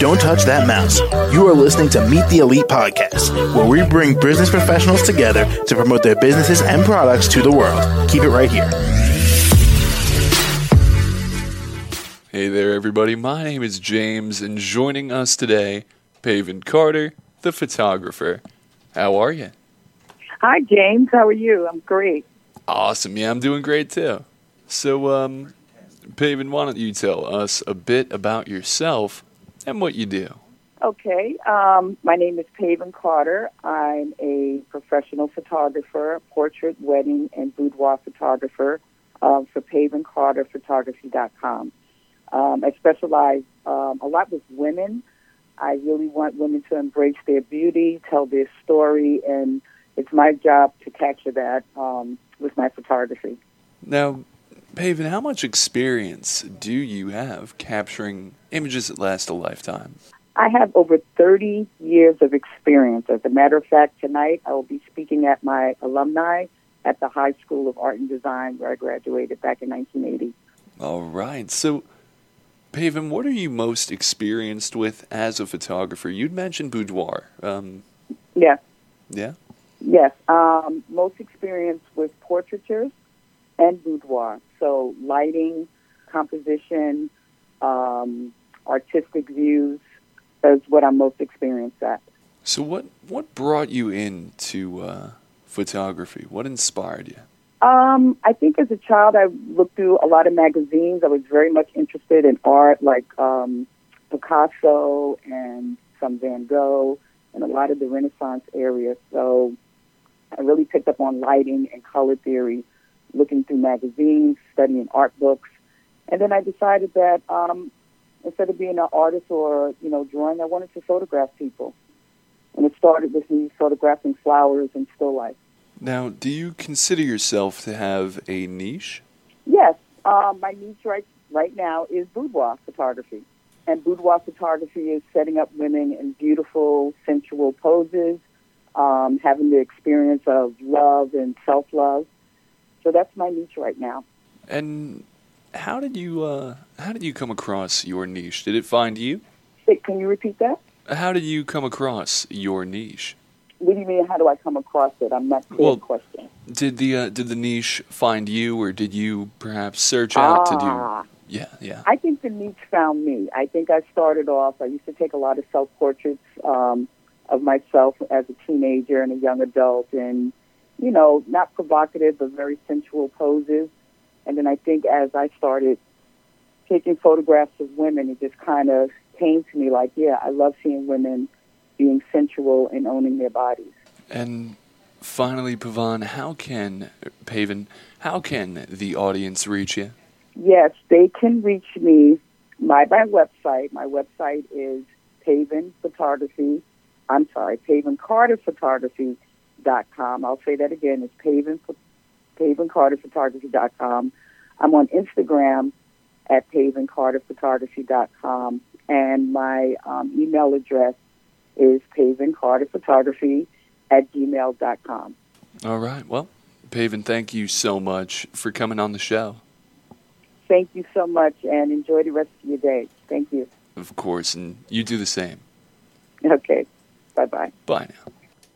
Don't touch that mouse. You are listening to Meet the Elite Podcast, where we bring business professionals together to promote their businesses and products to the world. Keep it right here. Hey there, everybody. My name is James, and joining us today, Paven Carter, the photographer. How are you? Hi, James. How are you? I'm great. Awesome. Yeah, I'm doing great too. So, um, Paven, why don't you tell us a bit about yourself and what you do? Okay. Um, my name is Paven Carter. I'm a professional photographer, portrait, wedding, and boudoir photographer uh, for PavenCarterPhotography.com. Um, I specialize um, a lot with women. I really want women to embrace their beauty, tell their story, and it's my job to capture that um, with my photography. Now, Paven, how much experience do you have capturing images that last a lifetime? I have over 30 years of experience. As a matter of fact, tonight I will be speaking at my alumni at the High School of Art and Design where I graduated back in 1980. All right. So, Paven, what are you most experienced with as a photographer? You'd mentioned boudoir. Um, Yes, yeah? yes. Um, most experience with portraitures and boudoir. So lighting, composition, um, artistic views is what I'm most experienced at. So, what, what brought you into uh, photography? What inspired you? Um, I think as a child, I looked through a lot of magazines. I was very much interested in art, like um, Picasso and some Van Gogh, and a lot of the Renaissance area. So I really picked up on lighting and color theory, looking through magazines, studying art books, and then I decided that um, instead of being an artist or you know drawing, I wanted to photograph people. And it started with me photographing flowers and still life. Now, do you consider yourself to have a niche? Yes, um, my niche right right now is boudoir photography, and boudoir photography is setting up women in beautiful, sensual poses, um, having the experience of love and self love. So that's my niche right now. And how did you uh, how did you come across your niche? Did it find you? Can you repeat that? How did you come across your niche? What do you mean? How do I come across it? I'm not clear Well, the question. Did the uh, did the niche find you, or did you perhaps search out to Ah. do? Yeah, yeah. I think the niche found me. I think I started off. I used to take a lot of self portraits um, of myself as a teenager and a young adult, and you know, not provocative but very sensual poses. And then I think as I started taking photographs of women, it just kind of came to me like, yeah, I love seeing women being sensual and owning their bodies. And finally, Pavan, how can Paven? How can the audience reach you? Yes, they can reach me. My my website. My website is Paven Photography. I'm sorry, Paven Carter Photography dot com. I'll say that again. It's Paven Paven Carter Photography dot com. I'm on Instagram at Paven Carter Photography dot com, and my um, email address is Paven Carter Photography at gmail dot com. All right. Well, Paven, thank you so much for coming on the show. Thank you so much, and enjoy the rest of your day. Thank you. Of course, and you do the same. Okay. Bye bye. Bye now.